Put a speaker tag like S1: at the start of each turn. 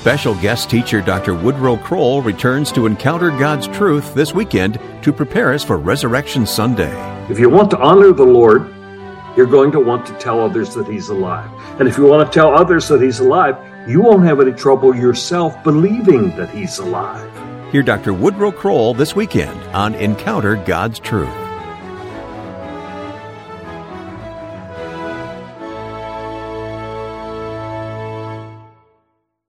S1: Special guest teacher Dr. Woodrow Kroll returns to encounter God's truth this weekend to prepare us for Resurrection Sunday.
S2: If you want to honor the Lord, you're going to want to tell others that He's alive. And if you want to tell others that He's alive, you won't have any trouble yourself believing that He's alive.
S1: Hear Dr. Woodrow Kroll this weekend on Encounter God's Truth.